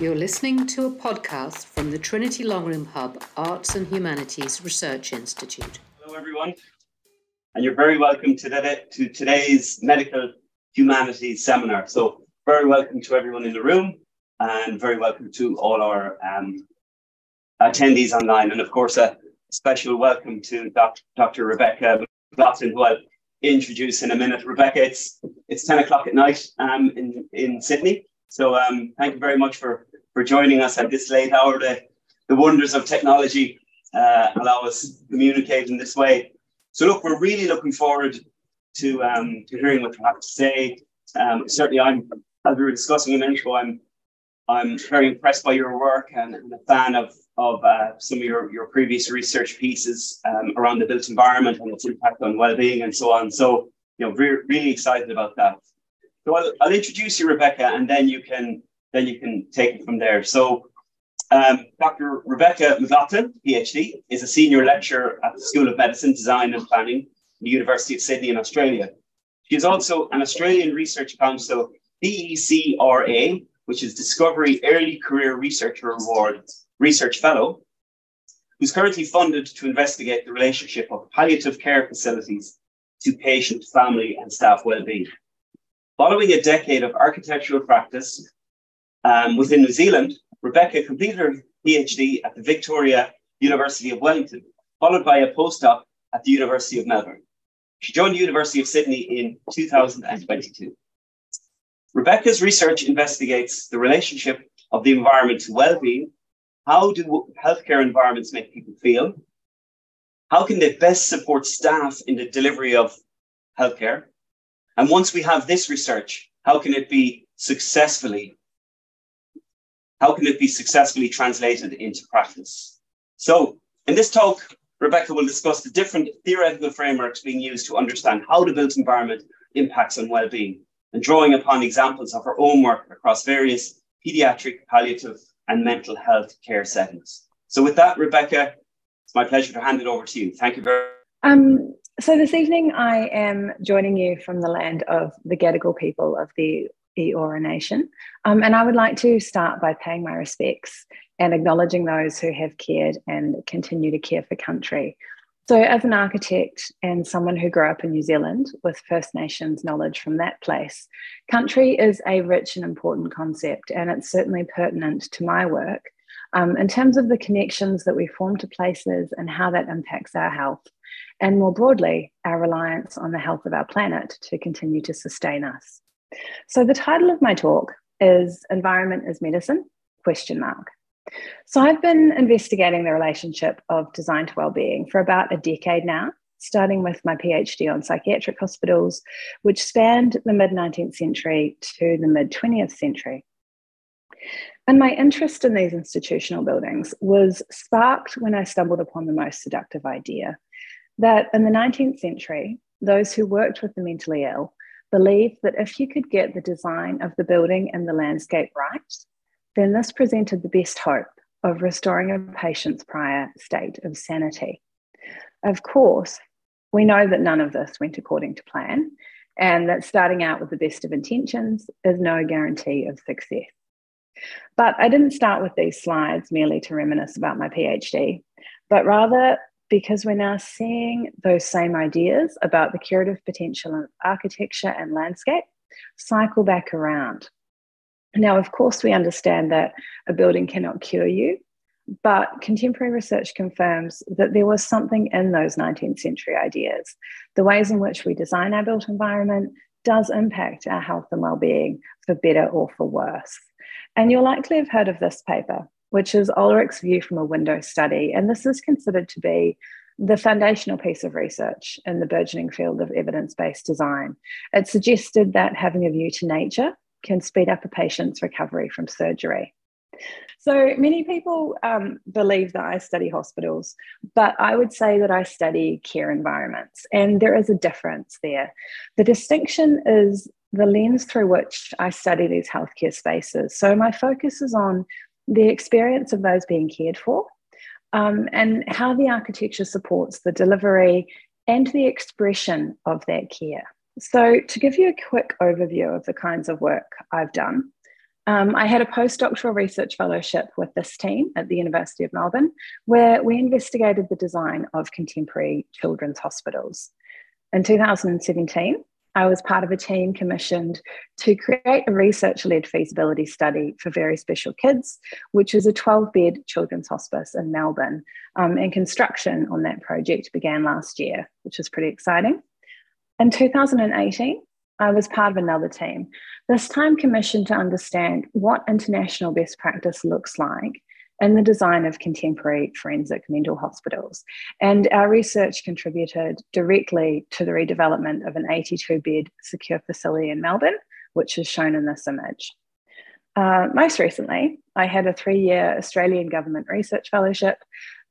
You're listening to a podcast from the Trinity Longroom Hub Arts and Humanities Research Institute. Hello, everyone, and you're very welcome to, the, to today's Medical Humanities Seminar. So, very welcome to everyone in the room, and very welcome to all our um, attendees online. And of course, a special welcome to Dr. Dr. Rebecca McLaughlan, who I'll introduce in a minute. Rebecca, it's it's 10 o'clock at night um, in, in Sydney. So um, thank you very much for, for joining us at this late hour. The, the wonders of technology uh, allow us to communicate in this way. So look, we're really looking forward to, um, to hearing what you have to say. Um, certainly, I'm as we were discussing a minute ago, I'm I'm very impressed by your work and, and a fan of of uh, some of your, your previous research pieces um, around the built environment and its impact on well-being and so on. So you know, re- really excited about that. So I'll, I'll, introduce you, Rebecca, and then you can then you can take it from there. So um, Dr. Rebecca McLaughlan, PhD, is a senior lecturer at the School of Medicine, Design and Planning, the University of Sydney in Australia. She is also an Australian Research Council DECRA, which is Discovery Early Career Researcher Award Research Fellow, who's currently funded to investigate the relationship of palliative care facilities to patient, family, and staff well-being. Following a decade of architectural practice um, within New Zealand, Rebecca completed her PhD at the Victoria University of Wellington, followed by a postdoc at the University of Melbourne. She joined the University of Sydney in 2022. Rebecca's research investigates the relationship of the environment to well-being. How do healthcare environments make people feel? How can they best support staff in the delivery of healthcare? And once we have this research, how can it be successfully, how can it be successfully translated into practice? So in this talk, Rebecca will discuss the different theoretical frameworks being used to understand how the built environment impacts on well-being and drawing upon examples of her own work across various pediatric, palliative, and mental health care settings. So with that, Rebecca, it's my pleasure to hand it over to you. Thank you very much. Um, so this evening, I am joining you from the land of the Gadigal people of the Eora Nation. Um, and I would like to start by paying my respects and acknowledging those who have cared and continue to care for country. So, as an architect and someone who grew up in New Zealand with First Nations knowledge from that place, country is a rich and important concept, and it's certainly pertinent to my work um, in terms of the connections that we form to places and how that impacts our health and more broadly, our reliance on the health of our planet to continue to sustain us. So the title of my talk is Environment is Medicine? Question mark. So I've been investigating the relationship of design to well-being for about a decade now, starting with my PhD on psychiatric hospitals, which spanned the mid-19th century to the mid-20th century. And my interest in these institutional buildings was sparked when I stumbled upon the most seductive idea that in the 19th century, those who worked with the mentally ill believed that if you could get the design of the building and the landscape right, then this presented the best hope of restoring a patient's prior state of sanity. Of course, we know that none of this went according to plan, and that starting out with the best of intentions is no guarantee of success. But I didn't start with these slides merely to reminisce about my PhD, but rather because we're now seeing those same ideas about the curative potential of architecture and landscape cycle back around. Now, of course, we understand that a building cannot cure you, but contemporary research confirms that there was something in those 19th century ideas. The ways in which we design our built environment does impact our health and well-being for better or for worse. And you'll likely have heard of this paper which is Ulrich's view from a window study. And this is considered to be the foundational piece of research in the burgeoning field of evidence based design. It suggested that having a view to nature can speed up a patient's recovery from surgery. So many people um, believe that I study hospitals, but I would say that I study care environments, and there is a difference there. The distinction is the lens through which I study these healthcare spaces. So my focus is on the experience of those being cared for, um, and how the architecture supports the delivery and the expression of that care. So, to give you a quick overview of the kinds of work I've done, Um, I had a postdoctoral research fellowship with this team at the University of Melbourne, where we investigated the design of contemporary children's hospitals. In 2017, I was part of a team commissioned to create a research led feasibility study for Very Special Kids, which is a 12 bed children's hospice in Melbourne. Um, and construction on that project began last year, which is pretty exciting. In 2018, I was part of another team, this time commissioned to understand what international best practice looks like in the design of contemporary forensic mental hospitals. And our research contributed directly to the redevelopment of an 82 bed secure facility in Melbourne, which is shown in this image. Uh, most recently, I had a three year Australian Government Research Fellowship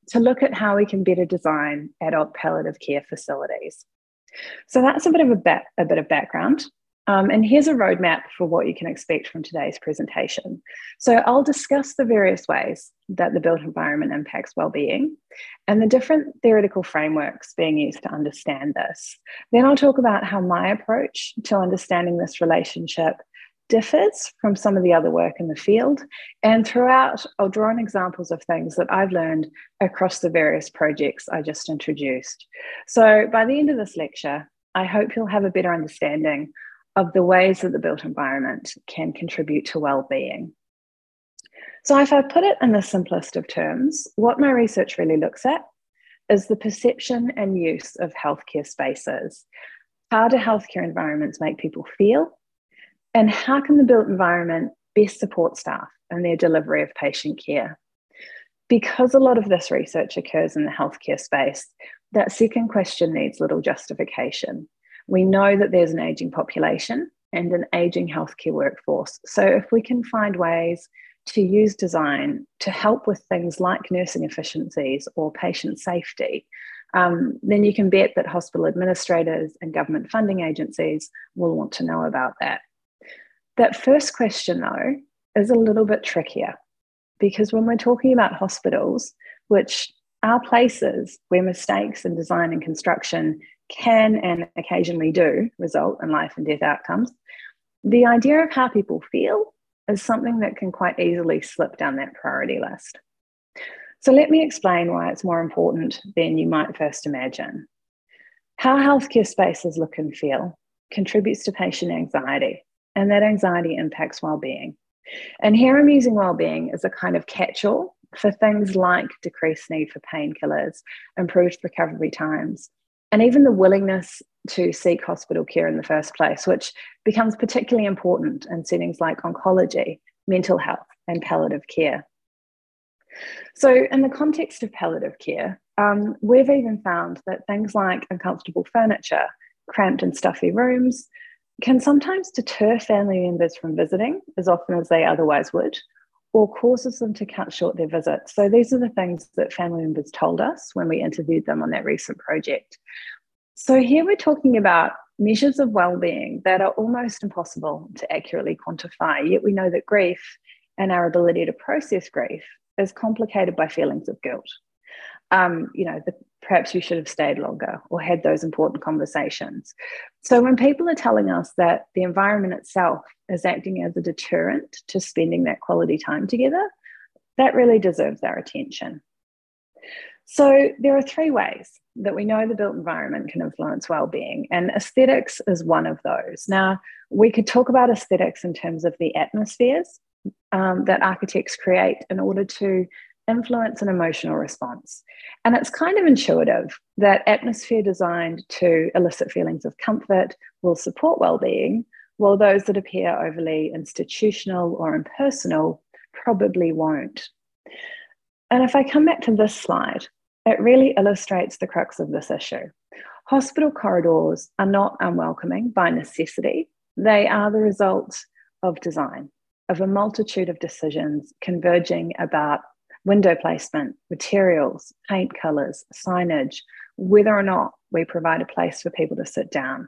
to look at how we can better design adult palliative care facilities. So that's a bit of a, ba- a bit of background. Um, and here's a roadmap for what you can expect from today's presentation. So I'll discuss the various ways that the built environment impacts well-being and the different theoretical frameworks being used to understand this. Then I'll talk about how my approach to understanding this relationship differs from some of the other work in the field. And throughout, I'll draw on examples of things that I've learned across the various projects I just introduced. So by the end of this lecture, I hope you'll have a better understanding of the ways that the built environment can contribute to well-being. So if I put it in the simplest of terms, what my research really looks at is the perception and use of healthcare spaces. How do healthcare environments make people feel? And how can the built environment best support staff in their delivery of patient care? Because a lot of this research occurs in the healthcare space, that second question needs little justification. We know that there's an aging population and an aging healthcare workforce. So, if we can find ways to use design to help with things like nursing efficiencies or patient safety, um, then you can bet that hospital administrators and government funding agencies will want to know about that. That first question, though, is a little bit trickier because when we're talking about hospitals, which are places where mistakes in design and construction can and occasionally do result in life and death outcomes, the idea of how people feel is something that can quite easily slip down that priority list. So, let me explain why it's more important than you might first imagine. How healthcare spaces look and feel contributes to patient anxiety, and that anxiety impacts well-being. And here I'm using well-being as a kind of catch-all for things like decreased need for painkillers, improved recovery times, and even the willingness to seek hospital care in the first place, which becomes particularly important in settings like oncology, mental health, and palliative care. So, in the context of palliative care, um, we've even found that things like uncomfortable furniture, cramped and stuffy rooms, can sometimes deter family members from visiting as often as they otherwise would, or causes them to cut short their visits. So these are the things that family members told us when we interviewed them on that recent project. So here we're talking about measures of well-being that are almost impossible to accurately quantify, yet we know that grief and our ability to process grief is complicated by feelings of guilt. Um, you know, the, perhaps you should have stayed longer or had those important conversations. So when people are telling us that the environment itself is acting as a deterrent to spending that quality time together, that really deserves our attention. So there are three ways that we know the built environment can influence well-being and aesthetics is one of those. Now, we could talk about aesthetics in terms of the atmospheres um, that architects create in order to influence an emotional response. And it's kind of intuitive that atmosphere designed to elicit feelings of comfort will support well-being, while those that appear overly institutional or impersonal probably won't. And if I come back to this slide, it really illustrates the crux of this issue. Hospital corridors are not unwelcoming by necessity, they are the result of design, of a multitude of decisions converging about window placement, materials, paint colours, signage, whether or not we provide a place for people to sit down.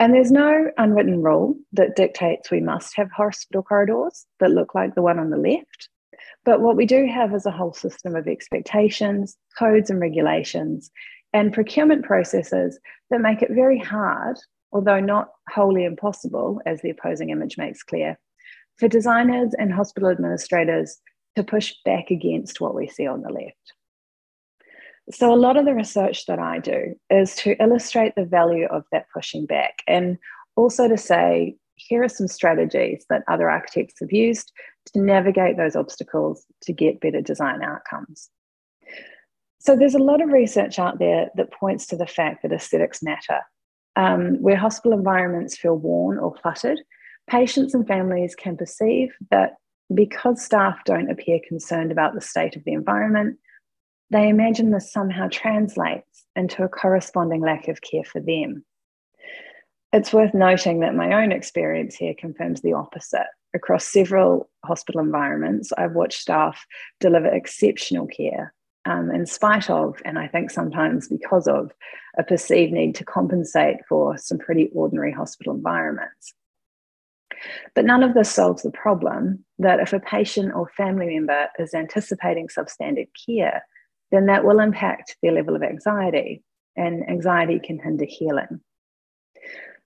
And there's no unwritten rule that dictates we must have hospital corridors that look like the one on the left. But what we do have is a whole system of expectations, codes, and regulations, and procurement processes that make it very hard, although not wholly impossible, as the opposing image makes clear, for designers and hospital administrators to push back against what we see on the left. So, a lot of the research that I do is to illustrate the value of that pushing back and also to say, here are some strategies that other architects have used to navigate those obstacles to get better design outcomes. So, there's a lot of research out there that points to the fact that aesthetics matter. Um, where hospital environments feel worn or cluttered, patients and families can perceive that because staff don't appear concerned about the state of the environment, they imagine this somehow translates into a corresponding lack of care for them. It's worth noting that my own experience here confirms the opposite. Across several hospital environments, I've watched staff deliver exceptional care um, in spite of, and I think sometimes because of, a perceived need to compensate for some pretty ordinary hospital environments. But none of this solves the problem that if a patient or family member is anticipating substandard care, then that will impact their level of anxiety, and anxiety can hinder healing.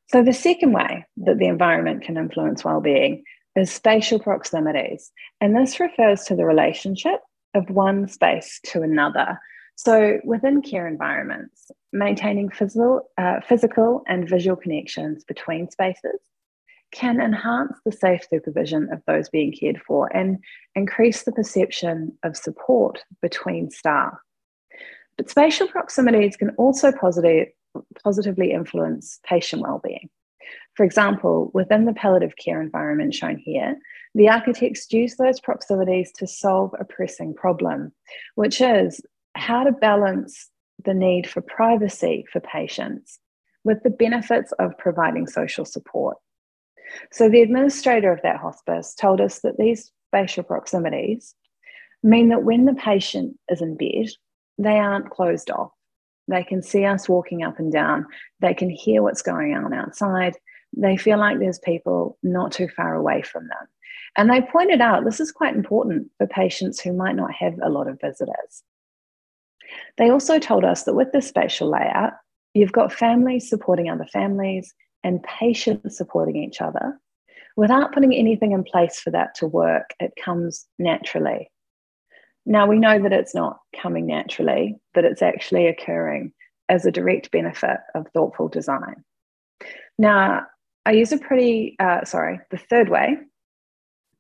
So, the second way that the environment can influence well-being is spatial proximities, and this refers to the relationship of one space to another. So, within care environments, maintaining physical, uh, physical and visual connections between spaces can enhance the safe supervision of those being cared for and increase the perception of support between staff. But spatial proximities can also positive, positively influence patient well-being. For example, within the palliative care environment shown here, the architects use those proximities to solve a pressing problem, which is how to balance the need for privacy for patients with the benefits of providing social support. So the administrator of that hospice told us that these spatial proximities mean that when the patient is in bed, they aren't closed off. They can see us walking up and down. They can hear what's going on outside. They feel like there's people not too far away from them. And they pointed out this is quite important for patients who might not have a lot of visitors. They also told us that with this spatial layout, you've got families supporting other families, and patients supporting each other without putting anything in place for that to work. It comes naturally. Now, we know that it's not coming naturally, that it's actually occurring as a direct benefit of thoughtful design. Now, I use a pretty, uh, sorry, the third way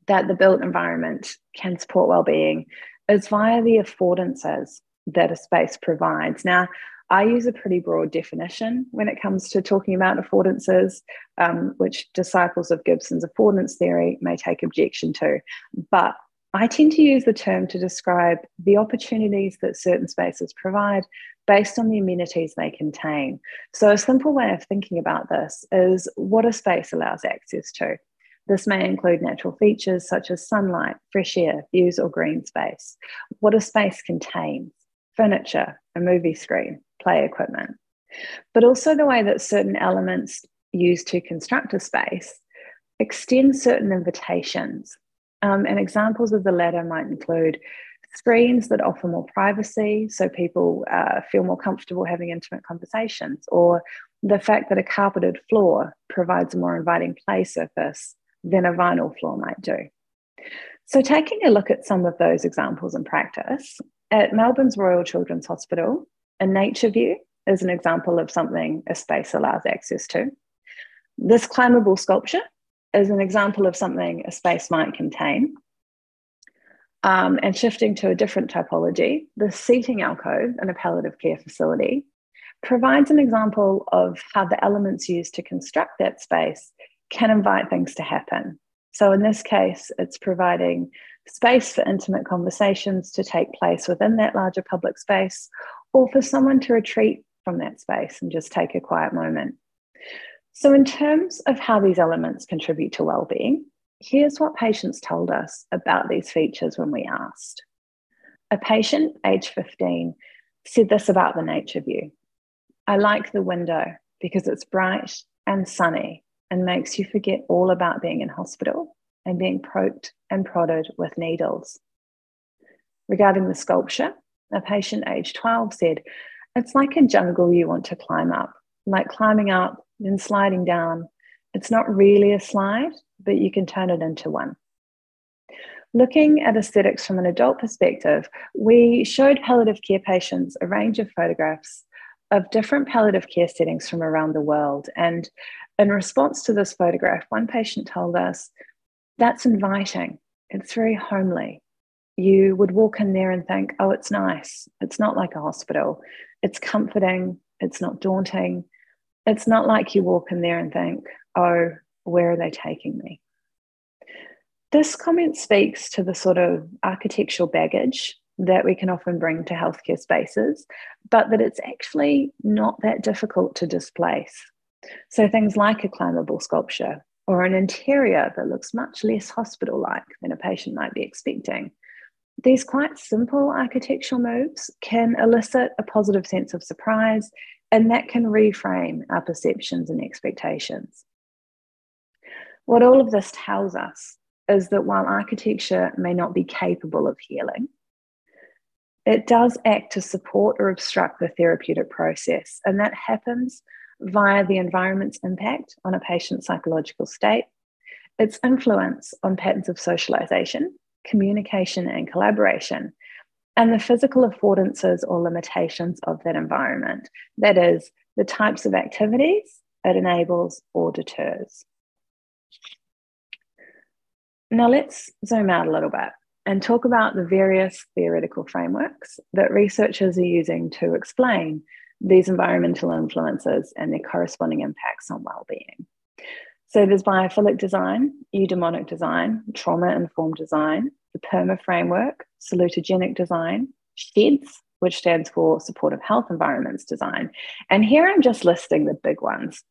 that the built environment can support well-being is via the affordances that a space provides. Now, I use a pretty broad definition when it comes to talking about affordances, um, which disciples of Gibson's affordance theory may take objection to. But I tend to use the term to describe the opportunities that certain spaces provide based on the amenities they contain. So, a simple way of thinking about this is what a space allows access to. This may include natural features such as sunlight, fresh air, views, or green space. What a space contains furniture, a movie screen, play equipment, but also the way that certain elements used to construct a space extend certain invitations. Um, and examples of the latter might include screens that offer more privacy so people uh, feel more comfortable having intimate conversations, or the fact that a carpeted floor provides a more inviting play surface than a vinyl floor might do. So, taking a look at some of those examples in practice, at Melbourne's Royal Children's Hospital, a nature view is an example of something a space allows access to. This climbable sculpture is an example of something a space might contain. Um, and shifting to a different typology, the seating alcove in a palliative care facility provides an example of how the elements used to construct that space can invite things to happen. So, in this case, it's providing space for intimate conversations to take place within that larger public space, or for someone to retreat from that space and just take a quiet moment. So, in terms of how these elements contribute to well-being, here's what patients told us about these features when we asked. A patient, age 15, said this about the nature view. I like the window because it's bright and sunny and makes you forget all about being in hospital and being poked and prodded with needles. Regarding the sculpture, a patient aged 12 said, It's like a jungle you want to climb up, like climbing up, then sliding down. It's not really a slide, but you can turn it into one. Looking at aesthetics from an adult perspective, we showed palliative care patients a range of photographs of different palliative care settings from around the world. And in response to this photograph, one patient told us, That's inviting. It's very homely. You would walk in there and think, Oh, it's nice. It's not like a hospital. It's comforting. It's not daunting. It's not like you walk in there and think, Oh, where are they taking me? This comment speaks to the sort of architectural baggage that we can often bring to healthcare spaces, but that it's actually not that difficult to displace. So, things like a climbable sculpture or an interior that looks much less hospital like than a patient might be expecting. These quite simple architectural moves can elicit a positive sense of surprise, and that can reframe our perceptions and expectations. What all of this tells us is that while architecture may not be capable of healing, it does act to support or obstruct the therapeutic process. And that happens via the environment's impact on a patient's psychological state, its influence on patterns of socialization, communication, and collaboration, and the physical affordances or limitations of that environment. That is, the types of activities it enables or deters. Now let's zoom out a little bit and talk about the various theoretical frameworks that researchers are using to explain these environmental influences and their corresponding impacts on well-being. So there's biophilic design, eudaimonic design, trauma-informed design, the PERMA framework, salutogenic design, SHEDS, which stands for supportive health environments design. And here I'm just listing the big ones.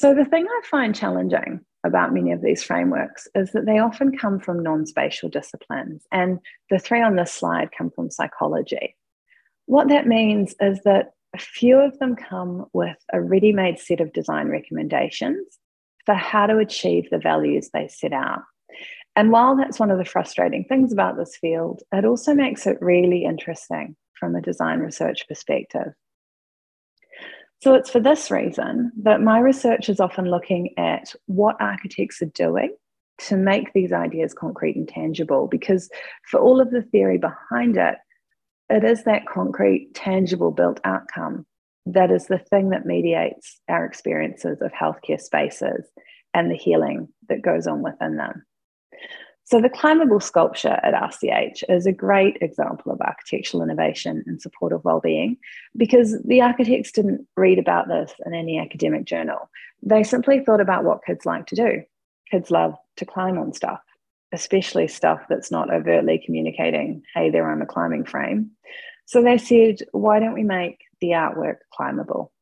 So the thing I find challenging about many of these frameworks is that they often come from non spatial disciplines. And the three on this slide come from psychology. What that means is that a few of them come with a ready made set of design recommendations for how to achieve the values they set out. And while that's one of the frustrating things about this field, it also makes it really interesting from a design research perspective. So it's for this reason that my research is often looking at what architects are doing to make these ideas concrete and tangible, because for all of the theory behind it, it is that concrete, tangible built outcome that is the thing that mediates our experiences of healthcare spaces and the healing that goes on within them. So, the climbable sculpture at RCH is a great example of architectural innovation in support of well-being because the architects didn't read about this in any academic journal. They simply thought about what kids like to do. Kids love to climb on stuff, especially stuff that's not overtly communicating, hey, there, I'm a climbing frame. So they said, why don't we make the artwork climbable?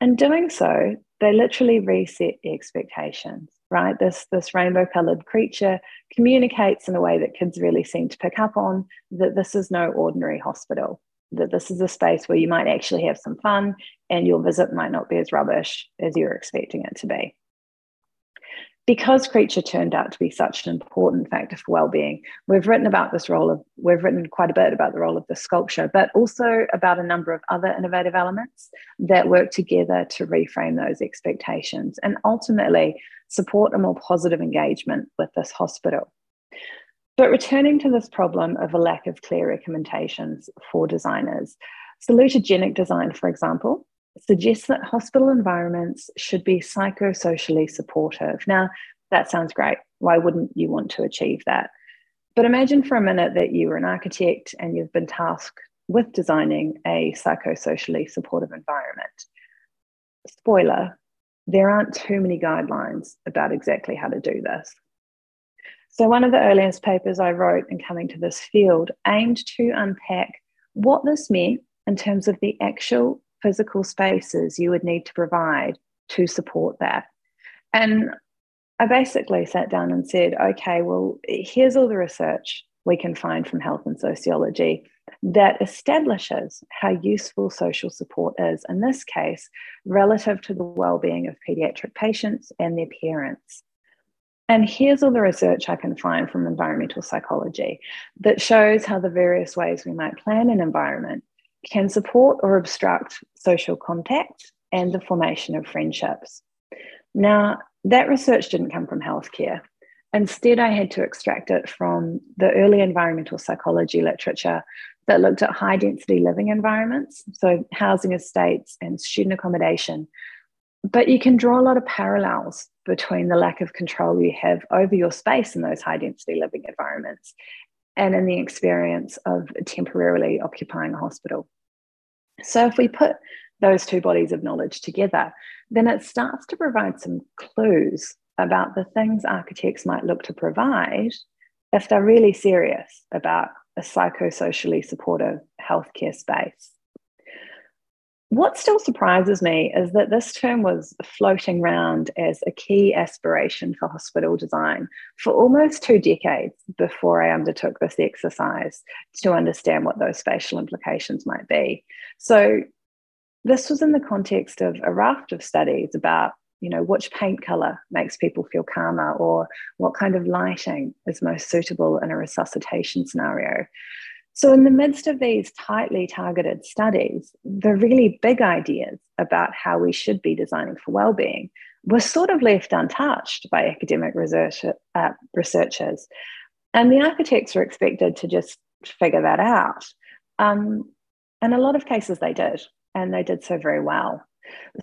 In doing so, they literally reset expectations right? This, this rainbow colored creature communicates in a way that kids really seem to pick up on that this is no ordinary hospital, that this is a space where you might actually have some fun and your visit might not be as rubbish as you're expecting it to be. Because creature turned out to be such an important factor for well-being, we've written about this role of we've written quite a bit about the role of the sculpture, but also about a number of other innovative elements that work together to reframe those expectations and ultimately support a more positive engagement with this hospital. But returning to this problem of a lack of clear recommendations for designers, salutogenic design, for example, suggests that hospital environments should be psychosocially supportive. Now, that sounds great. Why wouldn't you want to achieve that? But imagine for a minute that you were an architect and you've been tasked with designing a psychosocially supportive environment. Spoiler, there aren't too many guidelines about exactly how to do this. So, one of the earliest papers I wrote in coming to this field aimed to unpack what this meant in terms of the actual physical spaces you would need to provide to support that. And I basically sat down and said, okay, well, here's all the research we can find from health and sociology that establishes how useful social support is, in this case, relative to the well-being of pediatric patients and their parents. And here's all the research I can find from environmental psychology that shows how the various ways we might plan an environment can support or obstruct social contact and the formation of friendships. Now, that research didn't come from healthcare. Instead, I had to extract it from the early environmental psychology literature that looked at high density living environments, so housing estates and student accommodation. But you can draw a lot of parallels between the lack of control you have over your space in those high density living environments and in the experience of temporarily occupying a hospital. So, if we put those two bodies of knowledge together, then it starts to provide some clues about the things architects might look to provide if they're really serious about a psychosocially supportive healthcare space. What still surprises me is that this term was floating around as a key aspiration for hospital design for almost two decades before I undertook this exercise to understand what those spatial implications might be. So, this was in the context of a raft of studies about you know which paint color makes people feel calmer or what kind of lighting is most suitable in a resuscitation scenario so in the midst of these tightly targeted studies the really big ideas about how we should be designing for well-being were sort of left untouched by academic research, uh, researchers. And the architects were expected to just figure that out. Um, in a lot of cases they did and they did so very well.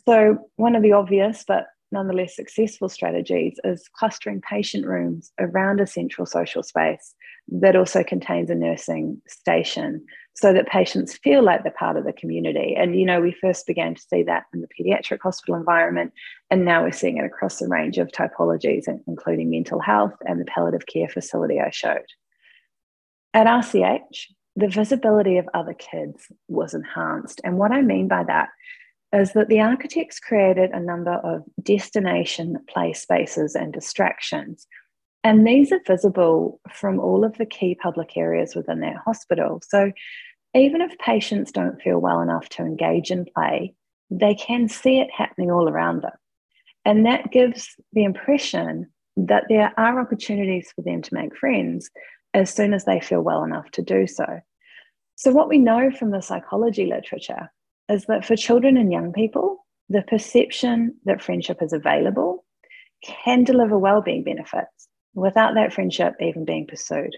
So, one of the obvious but nonetheless successful strategies is clustering patient rooms around a central social space that also contains a nursing station so that patients feel like they're part of the community. And, you know, we first began to see that in the pediatric hospital environment, and now we're seeing it across a range of typologies, including mental health and the palliative care facility I showed. At RCH, the visibility of other kids was enhanced. And what I mean by that is that the architects created a number of destination play spaces and distractions. And these are visible from all of the key public areas within that hospital. So even if patients don't feel well enough to engage in play, they can see it happening all around them. And that gives the impression that there are opportunities for them to make friends as soon as they feel well enough to do so. So, what we know from the psychology literature is that for children and young people, the perception that friendship is available can deliver well-being benefits without that friendship even being pursued.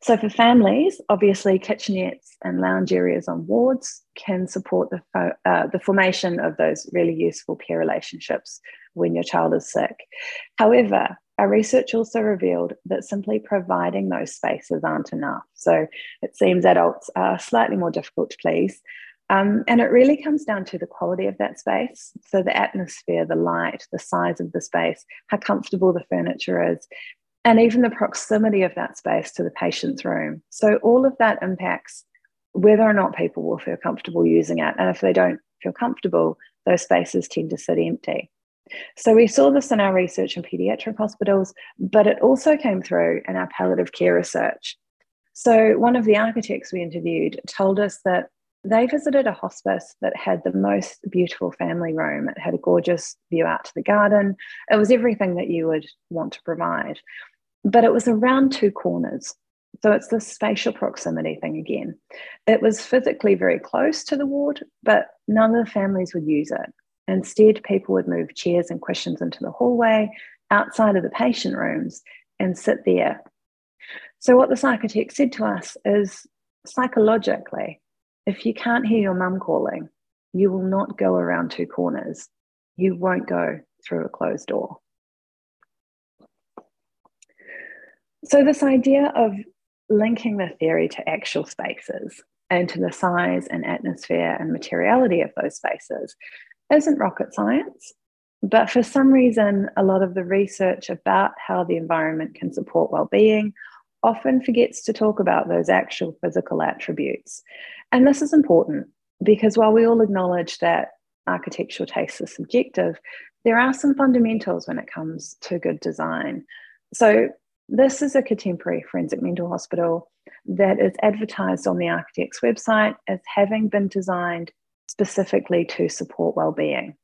So for families, obviously kitchenettes and lounge areas on wards can support the, fo- uh, the formation of those really useful peer relationships when your child is sick. However, our research also revealed that simply providing those spaces aren't enough. So it seems adults are slightly more difficult to please. Um, and it really comes down to the quality of that space. So the atmosphere, the light, the size of the space, how comfortable the furniture is, and even the proximity of that space to the patient's room. So all of that impacts whether or not people will feel comfortable using it. And if they don't feel comfortable, those spaces tend to sit empty. So we saw this in our research in paediatric hospitals, but it also came through in our palliative care research. So one of the architects we interviewed told us that they visited a hospice that had the most beautiful family room. It had a gorgeous view out to the garden. It was everything that you would want to provide. But it was around two corners. So it's the spatial proximity thing again. It was physically very close to the ward, but none of the families would use it. Instead, people would move chairs and cushions into the hallway outside of the patient rooms and sit there. So, what this architect said to us is psychologically, if you can't hear your mum calling, you will not go around two corners. You won't go through a closed door. So, this idea of linking the theory to actual spaces and to the size and atmosphere and materiality of those spaces isn't rocket science. But for some reason, a lot of the research about how the environment can support well-being often forgets to talk about those actual physical attributes. And this is important because while we all acknowledge that architectural taste is subjective, there are some fundamentals when it comes to good design. So, this is a contemporary forensic mental hospital that is advertised on the architect's website as having been designed specifically to support well-being.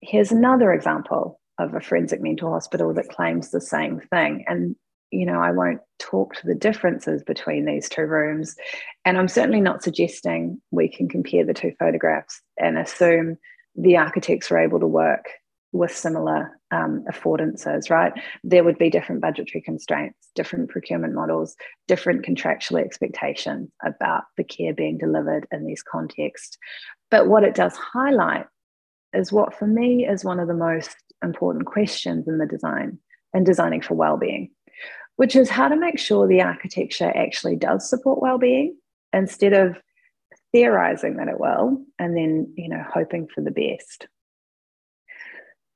Here's another example of a forensic mental hospital that claims the same thing. And you know, I won't talk to the differences between these two rooms. And I'm certainly not suggesting we can compare the two photographs and assume the architects were able to work with similar um, affordances, right? There would be different budgetary constraints, different procurement models, different contractual expectations about the care being delivered in these contexts. But what it does highlight is what for me is one of the most important questions in the design and designing for well-being, which is how to make sure the architecture actually does support well-being instead of theorizing that it will and then you know hoping for the best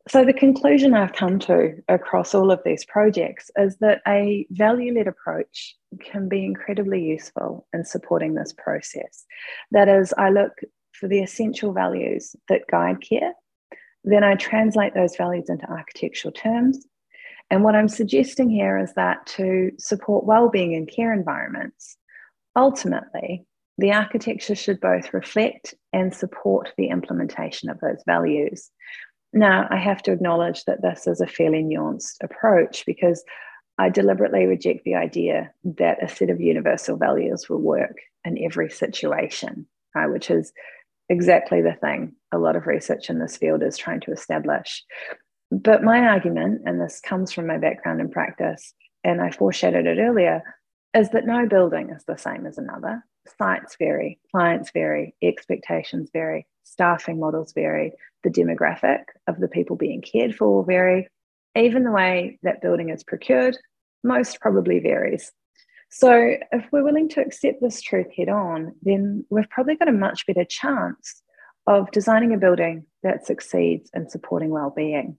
so the conclusion i've come to across all of these projects is that a value-led approach can be incredibly useful in supporting this process that is i look for the essential values that guide care then i translate those values into architectural terms and what i'm suggesting here is that to support well-being in care environments ultimately the architecture should both reflect and support the implementation of those values. Now, I have to acknowledge that this is a fairly nuanced approach because I deliberately reject the idea that a set of universal values will work in every situation, right, which is exactly the thing a lot of research in this field is trying to establish. But my argument, and this comes from my background in practice, and I foreshadowed it earlier, is that no building is the same as another sites vary, clients vary, expectations vary, staffing models vary, the demographic of the people being cared for will vary. Even the way that building is procured most probably varies. So, if we're willing to accept this truth head on, then we've probably got a much better chance of designing a building that succeeds in supporting well-being.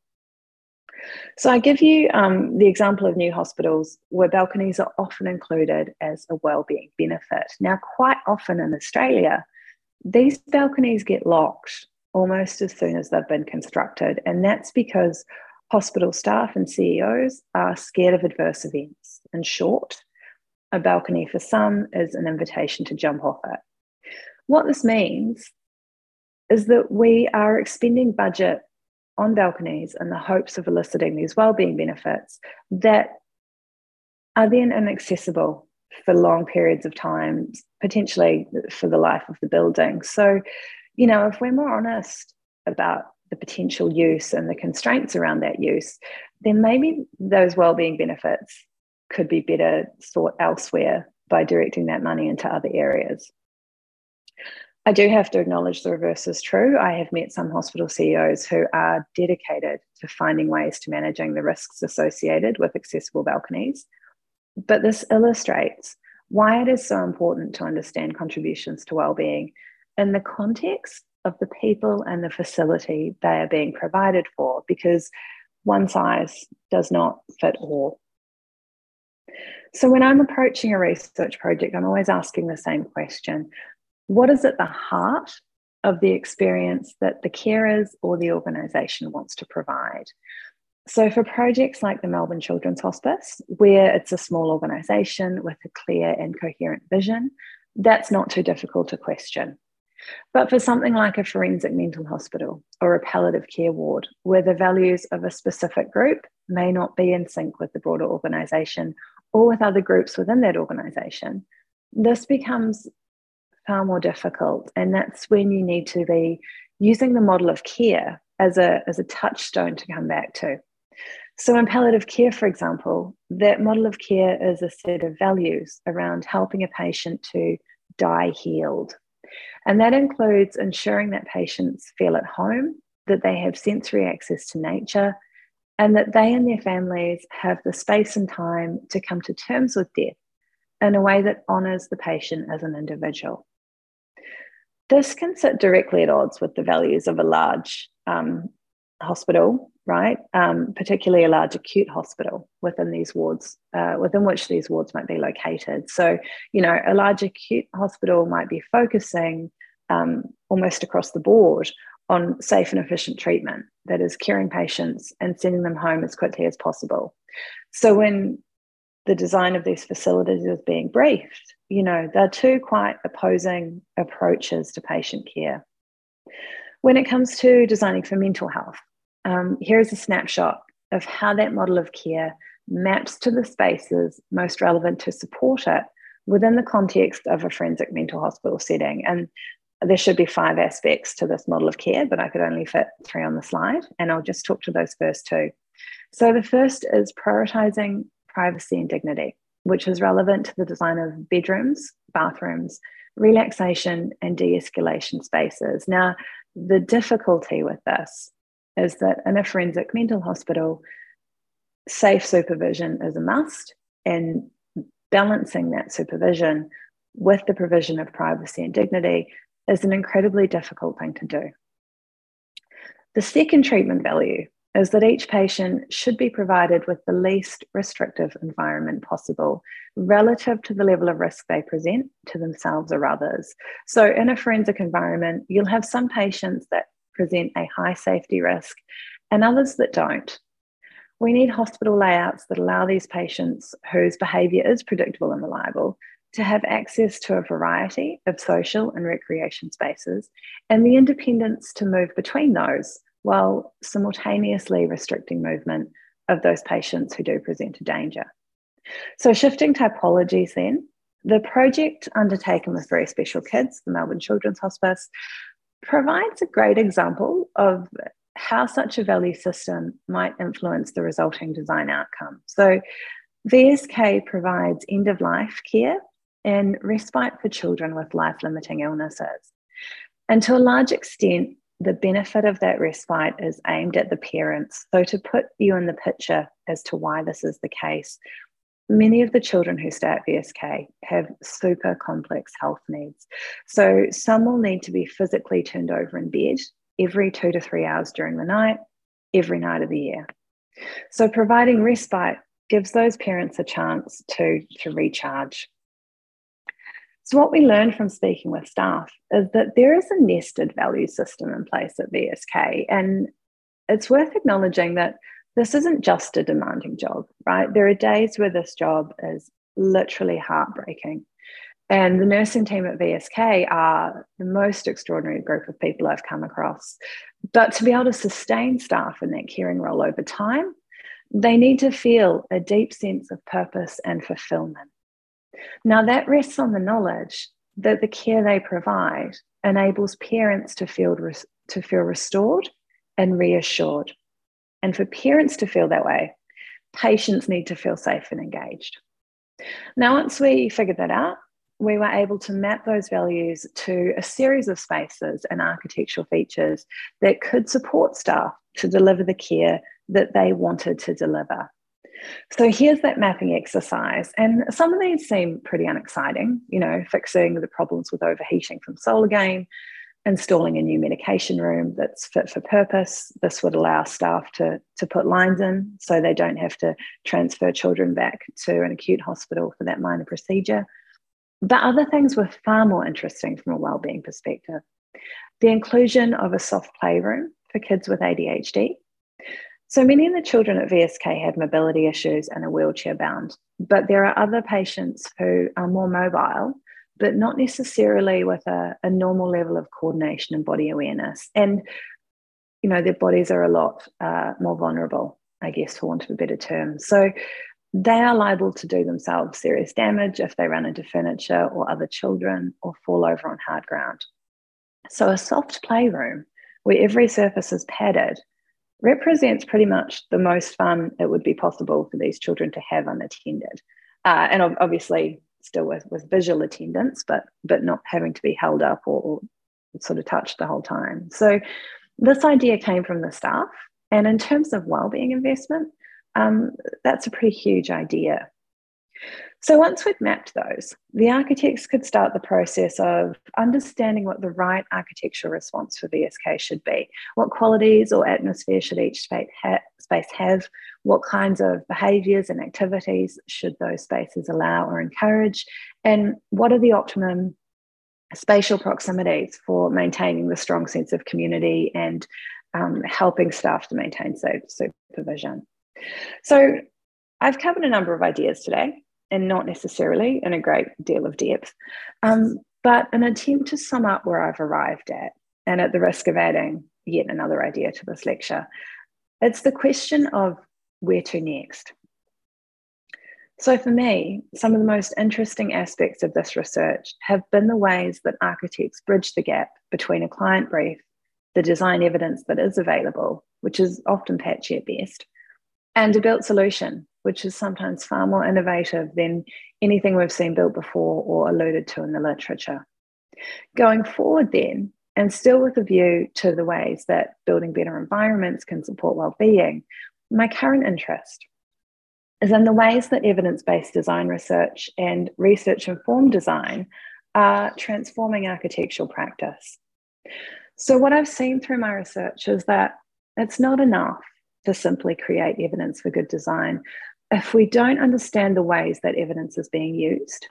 So I give you um, the example of new hospitals where balconies are often included as a well-being benefit. Now, quite often in Australia, these balconies get locked almost as soon as they've been constructed, and that's because hospital staff and CEOs are scared of adverse events. In short, a balcony for some is an invitation to jump off it. What this means is that we are expending budget on balconies in the hopes of eliciting these well-being benefits that are then inaccessible for long periods of time, potentially for the life of the building. So, you know, if we're more honest about the potential use and the constraints around that use, then maybe those well-being benefits could be better sought elsewhere by directing that money into other areas. I do have to acknowledge the reverse is true. I have met some hospital CEOs who are dedicated to finding ways to managing the risks associated with accessible balconies. But this illustrates why it is so important to understand contributions to well-being in the context of the people and the facility they are being provided for, because one size does not fit all. So, when I'm approaching a research project, I'm always asking the same question what is at the heart of the experience that the carers or the organisation wants to provide? So, for projects like the Melbourne Children's Hospice, where it's a small organisation with a clear and coherent vision, that's not too difficult to question. But for something like a forensic mental hospital or a palliative care ward, where the values of a specific group may not be in sync with the broader organisation or with other groups within that organisation, this becomes far more difficult. And that's when you need to be using the model of care as a, as a touchstone to come back to. So, in palliative care, for example, that model of care is a set of values around helping a patient to die healed. And that includes ensuring that patients feel at home, that they have sensory access to nature, and that they and their families have the space and time to come to terms with death in a way that honours the patient as an individual. This can sit directly at odds with the values of a large um, hospital, right? Um, particularly a large acute hospital within these wards, uh, within which these wards might be located. So, you know, a large acute hospital might be focusing um, almost across the board on safe and efficient treatment that is curing patients and sending them home as quickly as possible. So, when the design of these facilities is being briefed, you know, they're two quite opposing approaches to patient care. When it comes to designing for mental health, um, here is a snapshot of how that model of care maps to the spaces most relevant to support it within the context of a forensic mental hospital setting. And there should be five aspects to this model of care, but I could only fit three on the slide, and I'll just talk to those first two. So the first is prioritizing privacy and dignity, which is relevant to the design of bedrooms, bathrooms, relaxation, and de escalation spaces. Now, the difficulty with this is that in a forensic mental hospital, safe supervision is a must, and balancing that supervision with the provision of privacy and dignity is an incredibly difficult thing to do. The second treatment value is that each patient should be provided with the least restrictive environment possible relative to the level of risk they present to themselves or others. So, in a forensic environment, you'll have some patients that present a high safety risk and others that don't. We need hospital layouts that allow these patients whose behaviour is predictable and reliable to have access to a variety of social and recreation spaces and the independence to move between those while simultaneously restricting movement of those patients who do present a danger. So, shifting typologies then, the project undertaken with Very Special Kids, the Melbourne Children's Hospice, provides a great example of how such a value system might influence the resulting design outcome. So, VSK provides end of life care and respite for children with life limiting illnesses. And to a large extent, the benefit of that respite is aimed at the parents. So, to put you in the picture as to why this is the case, many of the children who stay at VSK have super complex health needs. So, some will need to be physically turned over in bed every two to three hours during the night, every night of the year. So, providing respite gives those parents a chance to, to recharge so, what we learned from speaking with staff is that there is a nested value system in place at VSK. And it's worth acknowledging that this isn't just a demanding job, right? There are days where this job is literally heartbreaking. And the nursing team at VSK are the most extraordinary group of people I've come across. But to be able to sustain staff in that caring role over time, they need to feel a deep sense of purpose and fulfillment. Now, that rests on the knowledge that the care they provide enables parents to feel, to feel restored and reassured. And for parents to feel that way, patients need to feel safe and engaged. Now, once we figured that out, we were able to map those values to a series of spaces and architectural features that could support staff to deliver the care that they wanted to deliver. So here's that mapping exercise. And some of these seem pretty unexciting, you know, fixing the problems with overheating from solar gain, installing a new medication room that's fit for purpose. This would allow staff to, to put lines in so they don't have to transfer children back to an acute hospital for that minor procedure. But other things were far more interesting from a wellbeing perspective. The inclusion of a soft playroom for kids with ADHD, so many of the children at VSK have mobility issues and are wheelchair bound, but there are other patients who are more mobile, but not necessarily with a, a normal level of coordination and body awareness. And, you know, their bodies are a lot uh, more vulnerable, I guess, for want of a better term. So they are liable to do themselves serious damage if they run into furniture or other children or fall over on hard ground. So a soft playroom where every surface is padded represents pretty much the most fun it would be possible for these children to have unattended. Uh, and obviously, still with, with visual attendance, but but not having to be held up or, or sort of touched the whole time. So this idea came from the staff. And in terms of wellbeing investment, um, that's a pretty huge idea. So once we'd mapped those, the architects could start the process of understanding what the right architectural response for VSK should be. What qualities or atmosphere should each space have? What kinds of behaviours and activities should those spaces allow or encourage? And what are the optimum spatial proximities for maintaining the strong sense of community and um, helping staff to maintain safe supervision? So I've covered a number of ideas today and not necessarily in a great deal of depth, um, but an attempt to sum up where I've arrived at, and at the risk of adding yet another idea to this lecture, it's the question of where to next. So, for me, some of the most interesting aspects of this research have been the ways that architects bridge the gap between a client brief, the design evidence that is available, which is often patchy at best, and a built solution, which is sometimes far more innovative than anything we've seen built before or alluded to in the literature. Going forward, then, and still with a view to the ways that building better environments can support well-being, my current interest is in the ways that evidence-based design research and research-informed design are transforming architectural practice. So what I've seen through my research is that it's not enough to simply create evidence for good design if we don't understand the ways that evidence is being used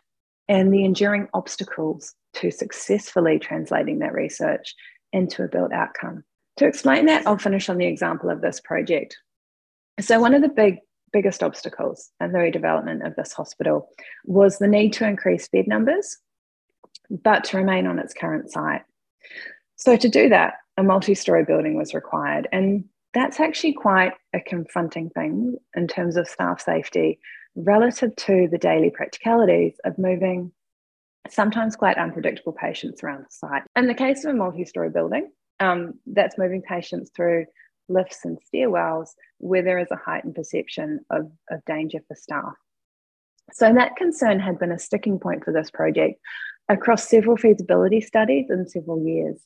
and the enduring obstacles to successfully translating that research into a built outcome. To explain that, I'll finish on the example of this project. So, one of the big biggest obstacles in the redevelopment of this hospital was the need to increase bed numbers, but to remain on its current site. So, to do that, a multi story building was required. And that's actually quite a confronting thing in terms of staff safety relative to the daily practicalities of moving sometimes quite unpredictable patients around the site. In the case of a multi story building, um, that's moving patients through lifts and stairwells where there is a heightened perception of, of danger for staff. So, that concern had been a sticking point for this project across several feasibility studies in several years.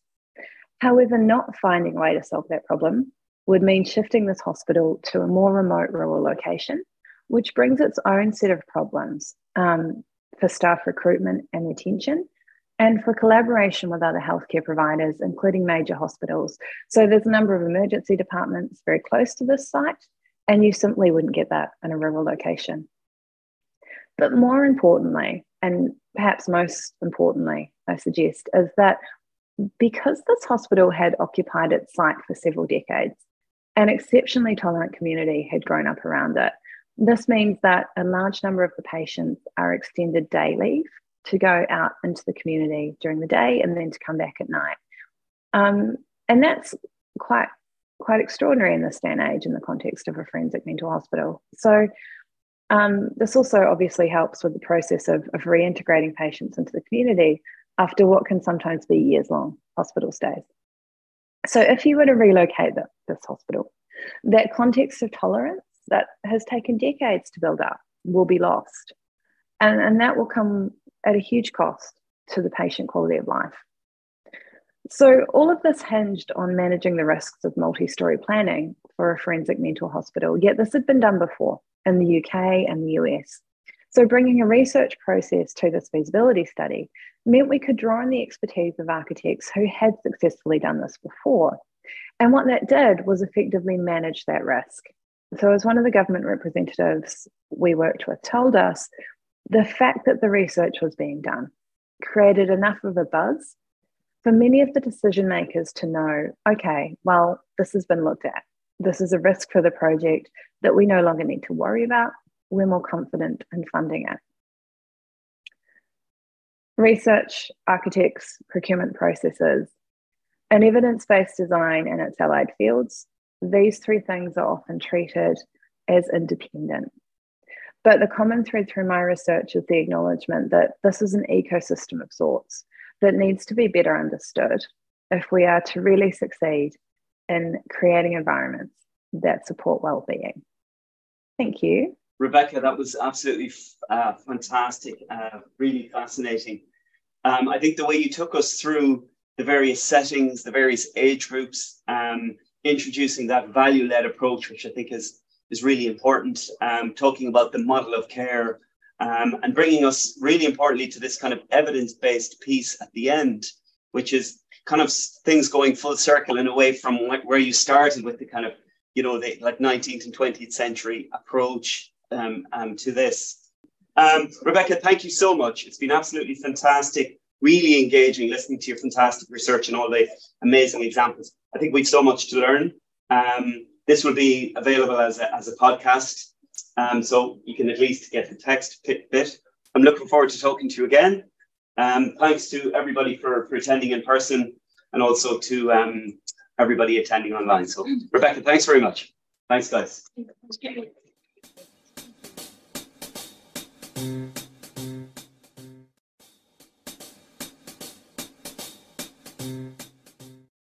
However, not finding a way to solve that problem would mean shifting this hospital to a more remote rural location, which brings its own set of problems um, for staff recruitment and retention, and for collaboration with other healthcare providers, including major hospitals. So there's a number of emergency departments very close to this site, and you simply wouldn't get that in a rural location. But more importantly, and perhaps most importantly, I suggest, is that because this hospital had occupied its site for several decades, an exceptionally tolerant community had grown up around it. This means that a large number of the patients are extended day leave to go out into the community during the day and then to come back at night. Um, and that's quite quite extraordinary in this day and age in the context of a forensic mental hospital. So um, this also obviously helps with the process of, of reintegrating patients into the community after what can sometimes be years long hospital stays. So if you were to relocate the, this hospital, that context of tolerance that has taken decades to build up will be lost. And, and that will come at a huge cost to the patient quality of life. So, all of this hinged on managing the risks of multi story planning for a forensic mental hospital, yet, this had been done before in the UK and the US. So, bringing a research process to this feasibility study meant we could draw on the expertise of architects who had successfully done this before. And what that did was effectively manage that risk. So, as one of the government representatives we worked with told us, the fact that the research was being done created enough of a buzz for many of the decision makers to know okay, well, this has been looked at. This is a risk for the project that we no longer need to worry about. We're more confident in funding it research, architects, procurement processes, and evidence based design and its allied fields, these three things are often treated as independent. But the common thread through my research is the acknowledgement that this is an ecosystem of sorts that needs to be better understood if we are to really succeed in creating environments that support well-being. Thank you. Rebecca, that was absolutely uh, fantastic, uh, really fascinating. Um, I think the way you took us through the various settings, the various age groups, um, introducing that value led approach, which I think is, is really important, um, talking about the model of care, um, and bringing us really importantly to this kind of evidence based piece at the end, which is kind of things going full circle in a way from where you started with the kind of, you know, the like 19th and 20th century approach um, um, to this. Um, Rebecca, thank you so much. It's been absolutely fantastic, really engaging listening to your fantastic research and all the amazing examples. I think we've so much to learn. Um, this will be available as a, as a podcast, um, so you can at least get the text bit. I'm looking forward to talking to you again. Um, thanks to everybody for, for attending in person and also to um, everybody attending online. So, Rebecca, thanks very much. Thanks, guys.